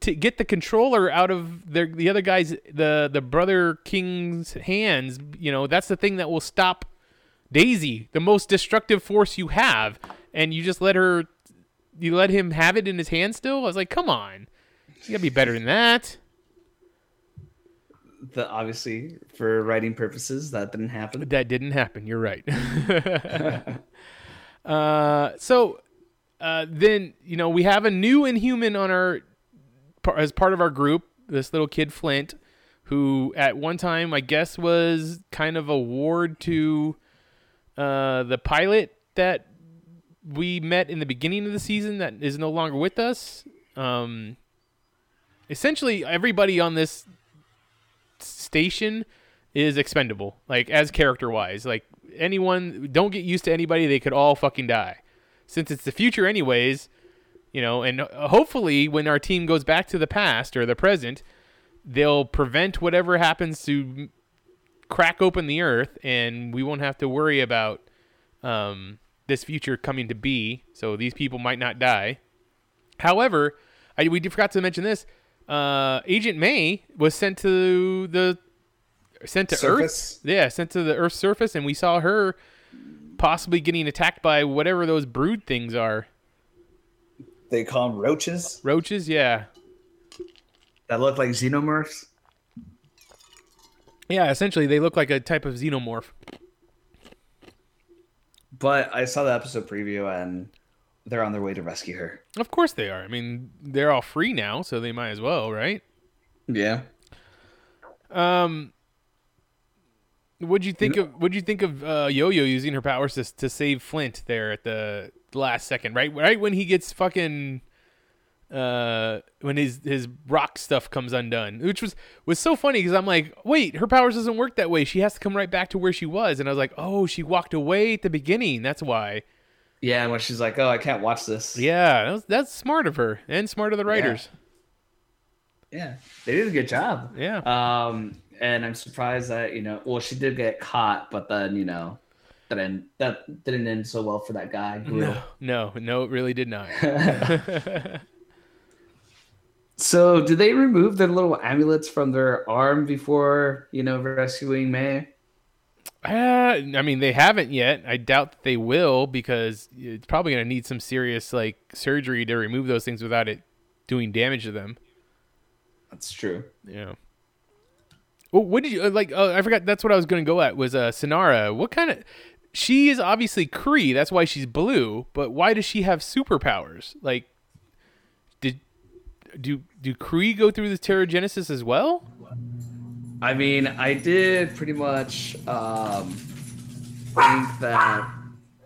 to get the controller out of the the other guy's the the brother king's hands? You know, that's the thing that will stop Daisy, the most destructive force you have, and you just let her, you let him have it in his hand still. I was like, come on, you gotta be better than that. The obviously for writing purposes that didn't happen. That didn't happen. You're right. (laughs) (laughs) uh, so uh, then you know we have a new Inhuman on our as part of our group. This little kid Flint, who at one time I guess was kind of a ward to uh, the pilot that we met in the beginning of the season that is no longer with us. Um, essentially, everybody on this station is expendable, like as character wise. Like anyone, don't get used to anybody; they could all fucking die. Since it's the future, anyways, you know, and hopefully, when our team goes back to the past or the present, they'll prevent whatever happens to crack open the earth, and we won't have to worry about um, this future coming to be. So these people might not die. However, I, we forgot to mention this. Uh, Agent May was sent to the sent to Surface? Earth. Yeah, sent to the Earth's surface, and we saw her possibly getting attacked by whatever those brood things are. They call them roaches Roaches, yeah, that look like xenomorphs. Yeah. Essentially, they look like a type of xenomorph. But I saw the episode preview and they're on their way to rescue her. Of course they are. I mean, they're all free now, so they might as well, right? Yeah. Um, what'd you think of? What'd you think of uh, Yo-Yo using her powers to to save Flint there at the last second? Right, right when he gets fucking, uh, when his his rock stuff comes undone, which was was so funny because I'm like, wait, her powers doesn't work that way. She has to come right back to where she was, and I was like, oh, she walked away at the beginning. That's why. Yeah, and when she's like, "Oh, I can't watch this." Yeah, that was, that's smart of her and smart of the writers. Yeah, they did a good job. Yeah. Um, and I'm surprised that you know, well, she did get caught, but then you know, that didn't that didn't end so well for that guy. No, no, no, it really did not. (laughs) (laughs) So, did they remove their little amulets from their arm before you know rescuing May? Uh, I mean, they haven't yet. I doubt that they will because it's probably going to need some serious like surgery to remove those things without it doing damage to them. That's true. Yeah. Well, what did you uh, like? Uh, I forgot. That's what I was going to go at. Was uh, Sinara? What kind of? She is obviously Kree. That's why she's blue. But why does she have superpowers? Like, did do do Kree go through this Terrigenesis as well? I mean, I did pretty much um, think that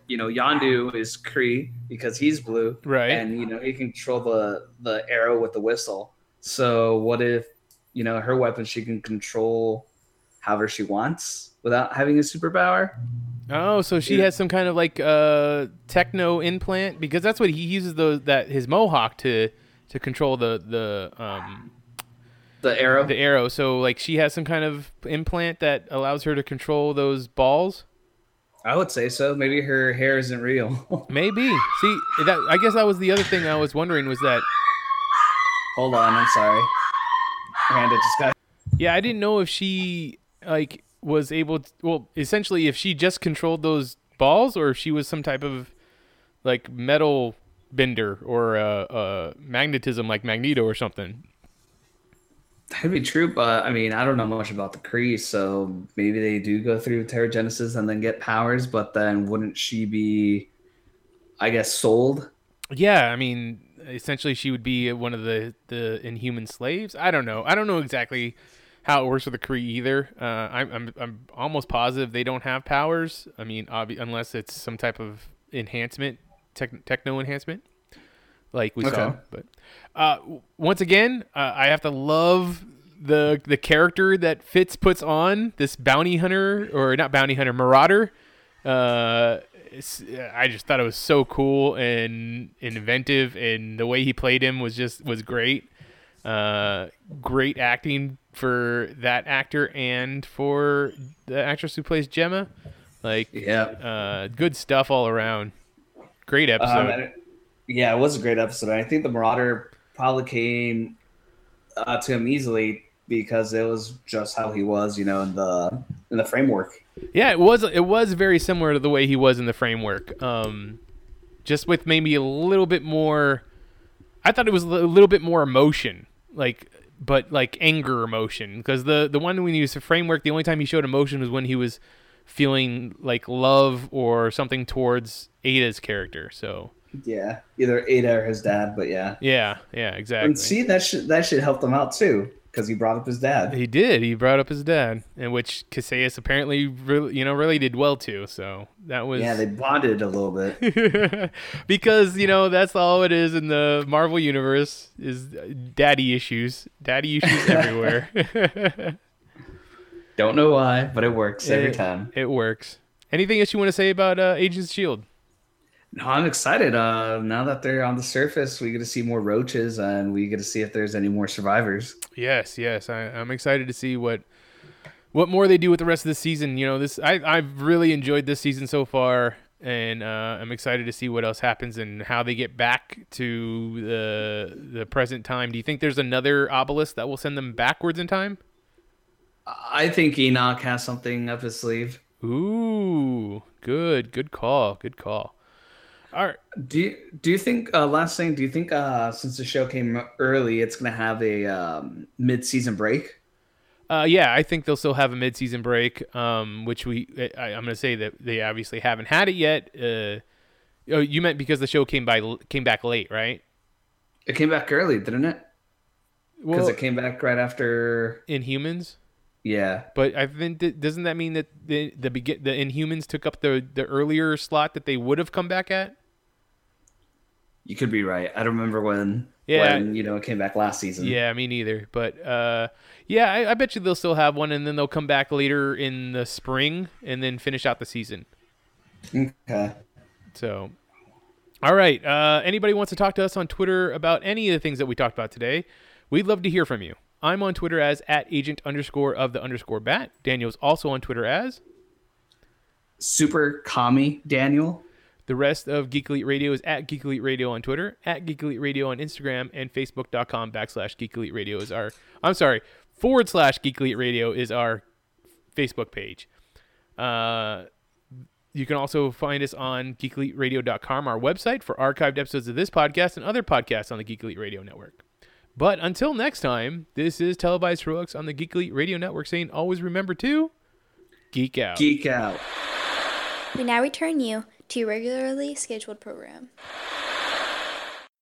you know Yondu is Kree because he's blue, Right. And you know he can control the the arrow with the whistle. So what if you know her weapon she can control however she wants without having a superpower? Oh, so she Yeah. has some kind of like uh techno implant because that's what he uses those that his mohawk to to control the the um The arrow. the arrow. So like she has some kind of implant that allows her to control those balls. I would say so. Maybe her hair isn't real. (laughs) Maybe. See, that I guess that was the other thing I was wondering was that Hold on, I'm sorry. Miranda just got. yeah, I didn't know if she like was able to, well, essentially if she just controlled those balls or if she was some type of like metal bender or uh, uh magnetism like Magneto or something. That'd be true, but I mean, I don't know much about the Kree, so maybe they do go through Terrigenesis and then get powers, but then wouldn't she be, I guess, sold? Yeah, I mean, essentially, she would be one of the the inhuman slaves. I don't know. I don't know exactly how it works with the Kree either. Uh, I'm, I'm I'm almost positive they don't have powers. I mean, obvi- unless it's some type of enhancement, tech- techno enhancement, like we saw. But uh, once again, uh, I have to love the the character that Fitz puts on this bounty hunter or not bounty hunter marauder. Uh, I just thought it was so cool and inventive, and the way he played him was just was great. Uh, great acting for that actor and for the actress who plays Jemma. Like, Yeah. uh, good stuff all around. Great episode. Um, yeah, it was a great episode. I think the Marauder probably came uh, to him easily because it was just how he was, you know, in the in the framework. Yeah, it was it was very similar to the way he was in the framework. Um, just with maybe a little bit more. I thought it was a little bit more emotion, like but like anger emotion, because the the one when he used the framework, the only time he showed emotion was when he was feeling like love or something towards Ada's character. So Yeah, either Ada or his dad, but yeah. yeah, yeah, exactly. And see, that should that should help them out too because he brought up his dad. He did. He brought up his dad, and which Kasius apparently, really, you know, really did well too. So that was Yeah, they bonded a little bit. (laughs) because you know that's all it is in the Marvel universe is daddy issues, daddy issues (laughs) everywhere. (laughs) Don't know why, but it works every It- time. It works. Anything else you want to say about uh, Agents of Shield? No, I'm excited. Uh, now that they're on the surface, we get to see more roaches, and we get to see if there's any more survivors. Yes, yes. I, I'm excited to see what what more they do with the rest of the season. You know, this I I've really enjoyed this season so far, and uh, I'm excited to see what else happens and how they get back to the the present time. Do you think there's another obelisk that will send them backwards in time? I think Enoch has something up his sleeve. Ooh, good, good call, good call. All right. Do you, do you think uh, last thing? Do you think uh, since the show came early, it's gonna have a um, mid season break? Uh, yeah, I think they'll still have a mid-season break, um, which we I, I'm going to say that they obviously haven't had it yet. Uh, oh, you meant because the show came by came back late, right? It came back early, didn't it? Because Well, it came back right after. Inhumans. Yeah, But I think that, doesn't that mean that the the begin the Inhumans took up the the earlier slot that they would have come back at? you could be right. I don't remember when. Yeah. When you know it came back last season. Yeah, me neither. But uh, yeah, I, I bet you they'll still have one, and then they'll come back later in the spring and then finish out the season. Okay. So, all right. Uh, anybody wants to talk to us on Twitter about any of the things that we talked about today? We'd love to hear from you. I'm on Twitter as at agent underscore of the underscore bat. Daniel's also on Twitter as. Super commie Daniel. The rest of Geek Elite Radio is at Geek Elite Radio on Twitter, at Geek Elite Radio on Instagram, and Facebook.com backslash Geek Elite Radio is our, I'm sorry, forward slash Geek Elite Radio is our Facebook page. Uh, you can also find us on geekeliteradio.com, our website, for archived episodes of this podcast and other podcasts on the Geek Elite Radio Network. But until next time, this is televised heroics on the Geek Elite Radio Network saying always remember to geek out. Geek out. We now return you to your regularly scheduled program.